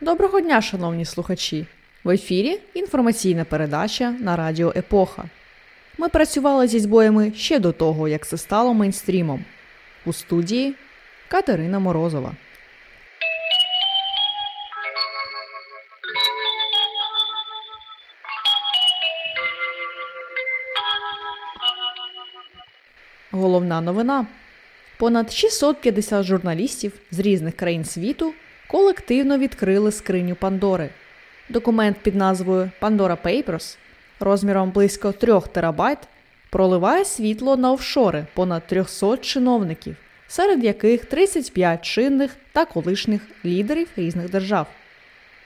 Доброго дня, шановні слухачі! В ефірі інформаційна передача на Радіо Епоха. Ми працювали зі збоями ще до того, як це стало мейнстрімом. У студії Катерина Морозова. Головна новина. Понад 650 журналістів з різних країн світу колективно відкрили скриню Пандори. Документ під назвою Pandora Papers розміром близько 3 терабайт проливає світло на офшори понад 300 чиновників, серед яких 35 чинних та колишніх лідерів різних держав.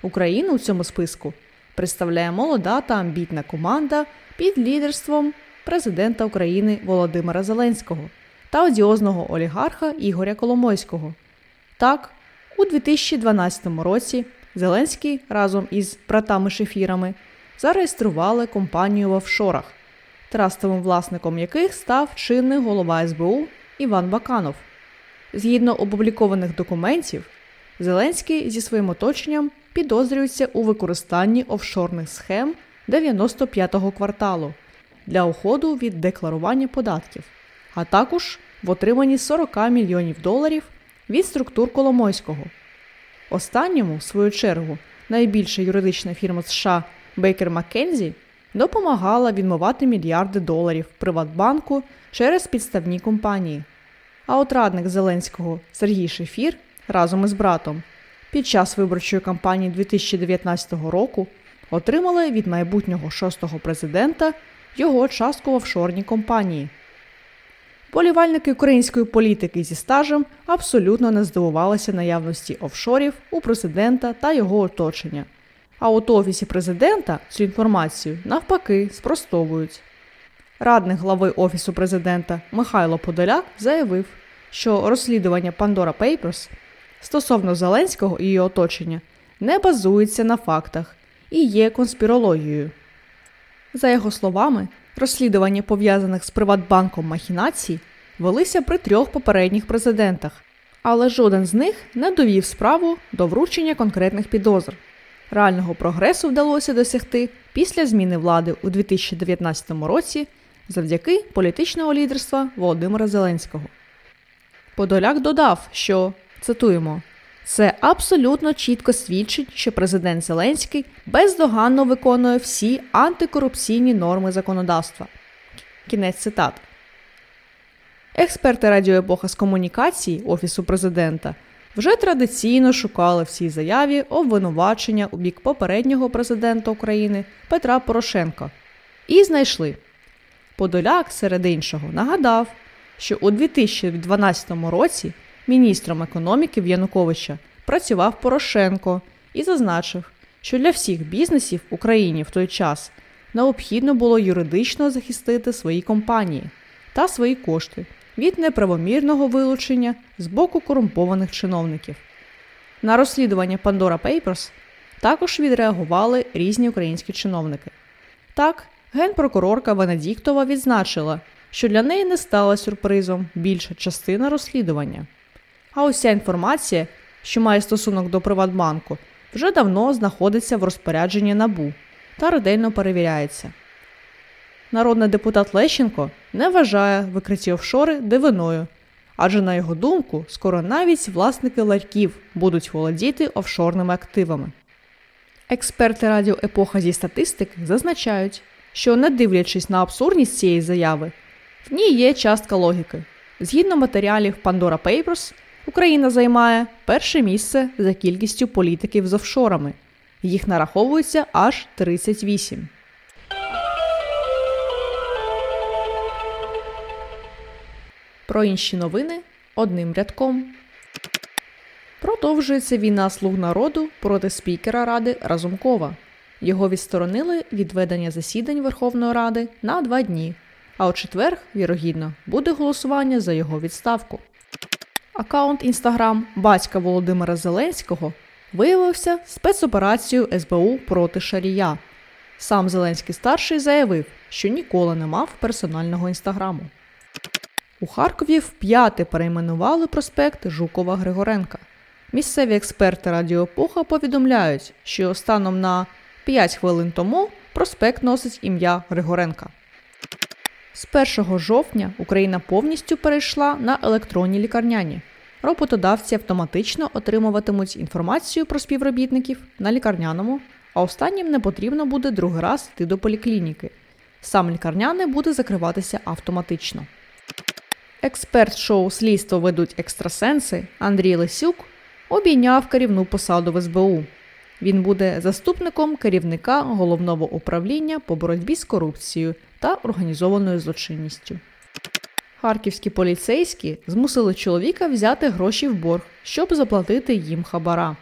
Україну у цьому списку представляє молода та амбітна команда під лідерством президента України Володимира Зеленського та одіозного олігарха Ігоря Коломойського. Так, у 2012 році Зеленський разом із братами-шефірами зареєстрували компанію в офшорах, трастовим власником яких став чинний голова СБУ Іван Баканов. Згідно опублікованих документів, Зеленський зі своїм оточенням підозрюється у використанні офшорних схем 95-го кварталу для уходу від декларування податків, а також в отриманні 40 мільйонів доларів від структур Коломойського. Останньому, в свою чергу, найбільша юридична фірма США Бейкер Маккензі допомагала відмивати мільярди доларів Приватбанку через підставні компанії. А от радник Зеленського Сергій Шефір разом із братом під час виборчої кампанії 2019 року отримали від майбутнього шостого президента його частку в офшорній компанії. Болівальники української політики зі стажем абсолютно не здивувалися наявності офшорів у президента та його оточення. А от офісі президента цю інформацію навпаки спростовують. Радник глави Офісу президента Михайло Подоляк заявив, що розслідування Pandora Papers стосовно Зеленського і її оточення не базується на фактах і є конспірологією. За його словами, розслідування пов'язаних з Приватбанком махінацій велися при трьох попередніх президентах, але жоден з них не довів справу до вручення конкретних підозр. Реального прогресу вдалося досягти після зміни влади у 2019 році завдяки політичного лідерства Володимира Зеленського. Подоляк додав, що цитуємо. Це абсолютно чітко свідчить, що президент Зеленський бездоганно виконує всі антикорупційні норми законодавства. Кінець цитати. Експерти радіоепоха з комунікації Офісу президента вже традиційно шукали в цій заяві обвинувачення у бік попереднього президента України Петра Порошенка і знайшли. Подоляк, серед іншого, нагадав, що у 2012 році міністром економіки в Януковича працював Порошенко і зазначив, що для всіх бізнесів в Україні в той час необхідно було юридично захистити свої компанії та свої кошти від неправомірного вилучення з боку корумпованих чиновників. На розслідування Pandora Papers також відреагували різні українські чиновники. Так, генпрокурорка Венедіктова відзначила, що для неї не стала сюрпризом більша частина розслідування. А уся інформація, що має стосунок до Приватбанку, вже давно знаходиться в розпорядженні набу та ретельно перевіряється. Народний депутат Лещенко не вважає викриті офшори дивиною, адже, на його думку, скоро навіть власники ларьків будуть володіти офшорними активами. Експерти радіо Епоха зі статистики зазначають, що, не дивлячись на абсурдність цієї заяви, в ній є частка логіки. Згідно матеріалів Pandora Papers, Україна займає перше місце за кількістю політиків з офшорами. Їх нараховується аж 38. Про інші новини одним рядком. Продовжується війна слуг народу проти спікера Ради Разумкова. Його відсторонили від ведення засідань Верховної Ради на два дні. А у четвер, вірогідно, буде голосування за його відставку. Аккаунт Інстаграм батька Володимира Зеленського виявився спецоперацією СБУ проти Шарія. Сам Зеленський старший заявив, що ніколи не мав персонального інстаграму. У Харкові вп'яте перейменували проспект Жукова Григоренка. Місцеві експерти Радіо Епоха повідомляють, що станом на 5 хвилин тому проспект носить ім'я Григоренка. З 1 жовтня Україна повністю перейшла на електронні лікарняні. Роботодавці автоматично отримуватимуть інформацію про співробітників на лікарняному, а останнім не потрібно буде другий раз йти до поліклініки. Сам лікарняний буде закриватися автоматично. Експерт шоу Слідство ведуть екстрасенси Андрій Лисюк обійняв керівну посаду в СБУ. Він буде заступником керівника головного управління по боротьбі з корупцією та організованою злочинністю. Харківські поліцейські змусили чоловіка взяти гроші в борг, щоб заплатити їм хабара.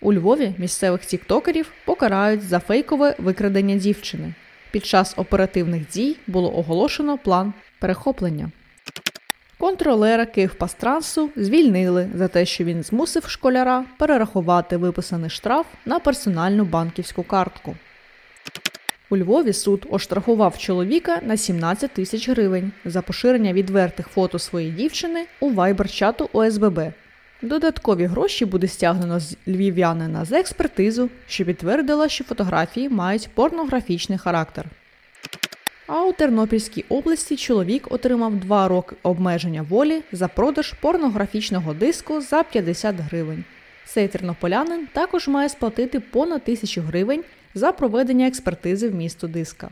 У Львові місцевих тіктокерів покарають за фейкове викрадення дівчини. Під час оперативних дій було оголошено план перехоплення. Контролера Київпастрансу звільнили за те, що він змусив школяра перерахувати виписаний штраф на персональну банківську картку. У Львові суд оштрафував чоловіка на 17 тисяч гривень за поширення відвертих фото своєї дівчини у вайбер-чату ОСББ. Додаткові гроші буде стягнено з львів'янина за експертизу, що підтвердила, що фотографії мають порнографічний характер. А у Тернопільській області чоловік отримав 2 роки обмеження волі за продаж порнографічного диску за 50 гривень. Цей тернополянин також має сплатити понад тисячу гривень за проведення експертизи в місто диска.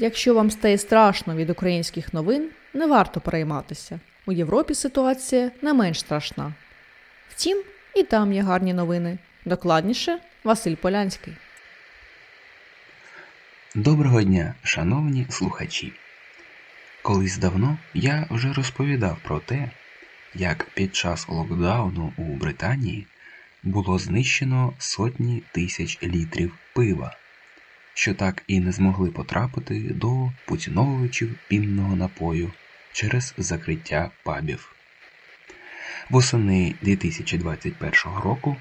Якщо вам стає страшно від українських новин, не варто перейматися. У Європі ситуація не менш страшна. Втім, і там є гарні новини. Докладніше Василь Полянський. Доброго дня, шановні слухачі. Колись давно я вже розповідав про те, як під час локдауну у Британії було знищено сотні тисяч літрів пива що так і не змогли потрапити до поціновувачів пінного напою через закриття пабів. Восени 2021 року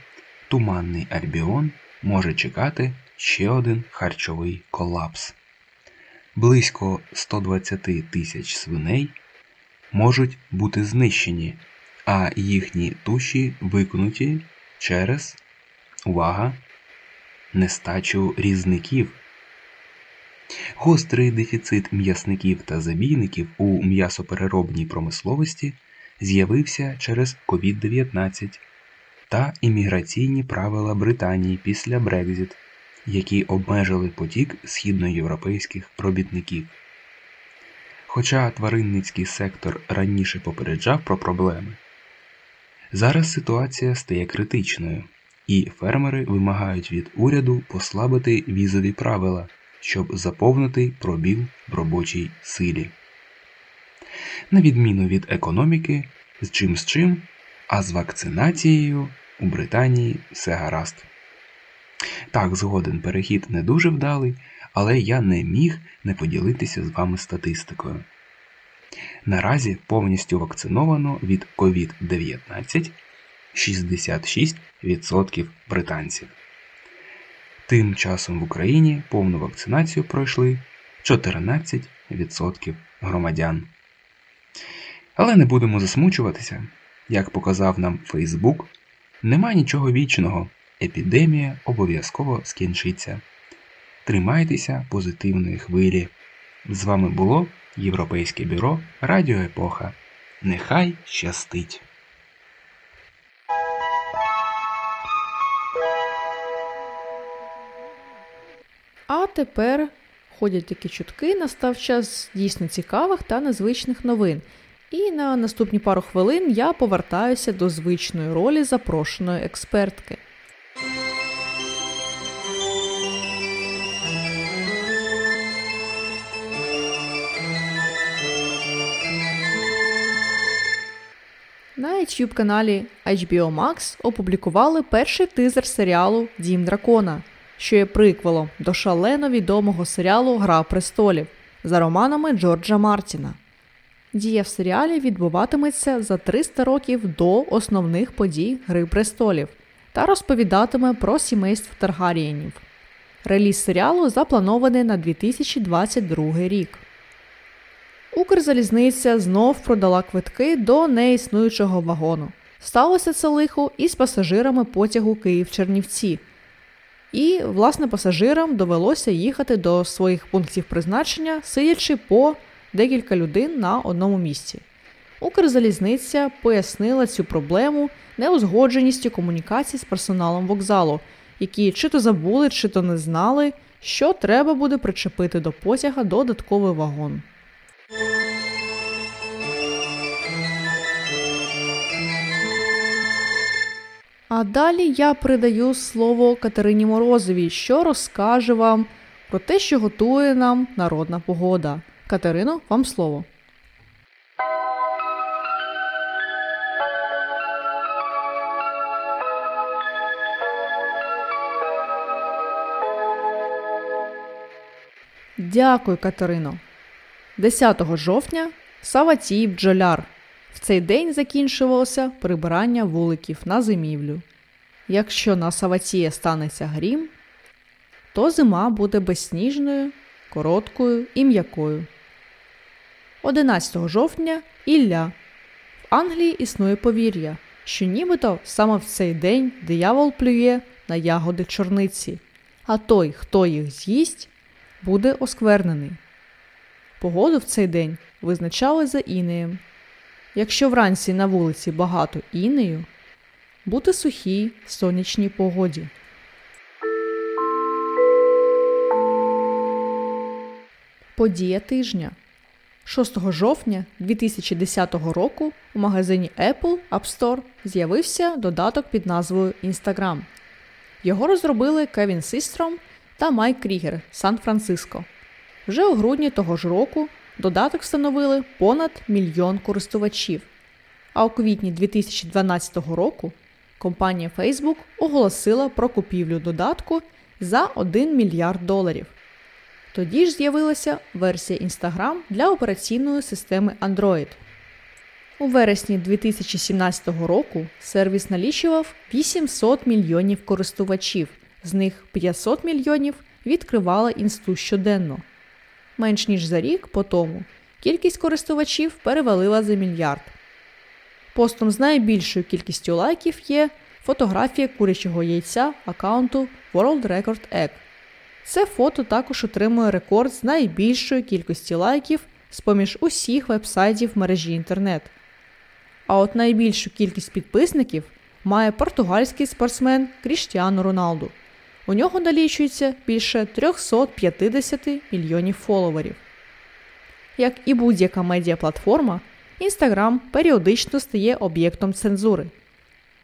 туманний Альбіон може чекати ще один харчовий колапс. Близько 120 тисяч свиней можуть бути знищені, а їхні туші виконуті через увага, нестачу різників. Гострий дефіцит м'ясників та забійників у м'ясопереробній промисловості з'явився через COVID-19 та імміграційні правила Британії після Брекзит, які обмежили потік східноєвропейських робітників. Хоча тваринницький сектор раніше попереджав про проблеми, зараз ситуація стає критичною, і фермери вимагають від уряду послабити візові правила щоб заповнити пробіл в робочій силі. На відміну від економіки, з чим з чим, а з вакцинацією у Британії все гаразд. Так, згоден перехід не дуже вдалий, але я не міг не поділитися з вами статистикою. Наразі повністю вакциновано від COVID-19 66% британців. Тим часом в Україні повну вакцинацію пройшли 14% громадян. Але не будемо засмучуватися. Як показав нам Фейсбук, нема нічого вічного. Епідемія обов'язково скінчиться. Тримайтеся позитивної хвилі. З вами було Європейське бюро Радіо Епоха. Нехай щастить! Тепер ходять такі чутки, настав час дійсно цікавих та незвичних новин. І на наступні пару хвилин я повертаюся до звичної ролі запрошеної експертки. На youtube каналі HBO Max опублікували перший тизер серіалу Дім Дракона, що є приквелом до шалено відомого серіалу Гра престолів за романами Джорджа Мартіна. Дія в серіалі відбуватиметься за 300 років до основних подій Гри престолів та розповідатиме про сімейство Таргарієнів. Реліз серіалу запланований на 2022 рік. Укрзалізниця знов продала квитки до неіснуючого вагону. Сталося це лихо із пасажирами потягу Київ-Чернівці. І, власне, пасажирам довелося їхати до своїх пунктів призначення, сидячи по декілька людей на одному місці. Укрзалізниця пояснила цю проблему неузгодженістю комунікації з персоналом вокзалу, які чи то забули, чи то не знали, що треба буде причепити до потяга додатковий вагон. А далі я передаю слово Катерині Морозовій, що розкаже вам про те, що готує нам народна погода. Катерино, вам слово. Дякую, Катерино. 10 жовтня Саватій бджоляр. В цей день закінчувалося прибирання вуликів на зимівлю. Якщо на Саватія станеться грім, то зима буде безсніжною, короткою і м'якою. 11 жовтня Ілля. В Англії існує повір'я, що нібито саме в цей день диявол плює на ягоди чорниці, а той, хто їх з'їсть, буде осквернений. Погоду в цей день визначали за інеєм. Якщо вранці на вулиці багато інею, бути сухій сонячній погоді. Подія тижня 6 жовтня 2010 року у магазині Apple App Store з'явився додаток під назвою Instagram. Його розробили Кевін Систром та Майк Крігер Сан-Франциско. Вже у грудні того ж року додаток встановили понад мільйон користувачів. А у квітні 2012 року компанія Facebook оголосила про купівлю додатку за 1 мільярд доларів. Тоді ж з'явилася версія Instagram для операційної системи Android. У вересні 2017 року сервіс налічував 800 мільйонів користувачів, з них 500 мільйонів відкривали інсту щоденно. Менш ніж за рік по тому кількість користувачів перевалила за мільярд. Постом з найбільшою кількістю лайків є фотографія курячого яйця аккаунту World Record Egg. Це фото також отримує рекорд з найбільшої кількості лайків з поміж усіх вебсайтів мережі інтернет. А от найбільшу кількість підписників має португальський спортсмен Кріштіану Роналду. У нього налічується більше 350 мільйонів фоловерів. Як і будь-яка медіаплатформа, Instagram періодично стає об'єктом цензури.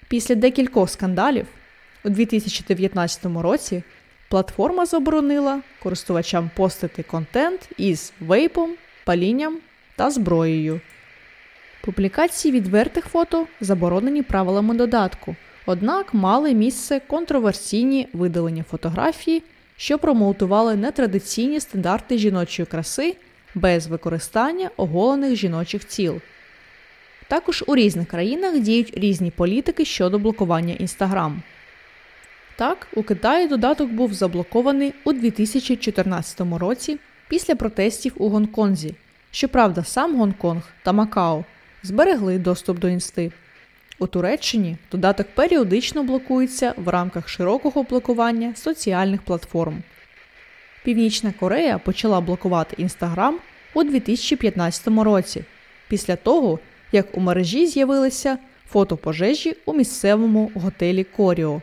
Після декількох скандалів у 2019 році платформа заборонила користувачам постити контент із вейпом, палінням та зброєю. Публікації відвертих фото заборонені правилами додатку, однак мали місце контроверсійні видалення фотографії, що промоутували нетрадиційні стандарти жіночої краси без використання оголених жіночих тіл. Також у різних країнах діють різні політики щодо блокування Instagram. Так, у Китаї додаток був заблокований у 2014 році після протестів у Гонконзі. Щоправда, сам Гонконг та Макао зберегли доступ до інсти. У Туреччині додаток періодично блокується в рамках широкого блокування соціальних платформ. Північна Корея почала блокувати Інстаграм у 2015 році, після того, як у мережі з'явилися фото пожежі у місцевому готелі Коріо.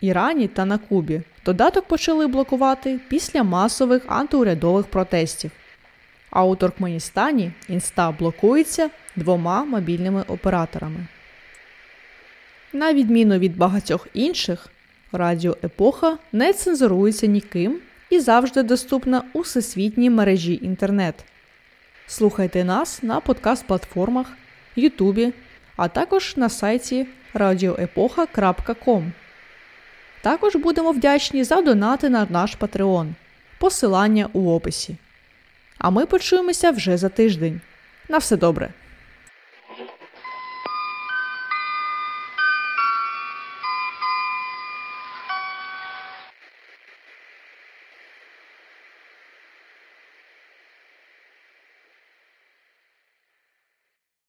Ірані та на Кубі додаток почали блокувати після масових антиурядових протестів. А у Туркменістані інста блокується двома мобільними операторами. На відміну від багатьох інших, Радіо Епоха не цензурується ніким і завжди доступна у всесвітній мережі інтернет. Слухайте нас на подкаст-платформах, Ютубі, а також на сайті radioepocha.com. Також будемо вдячні за донати на наш Patreon. Посилання у описі. А ми почуємося вже за тиждень. На все добре!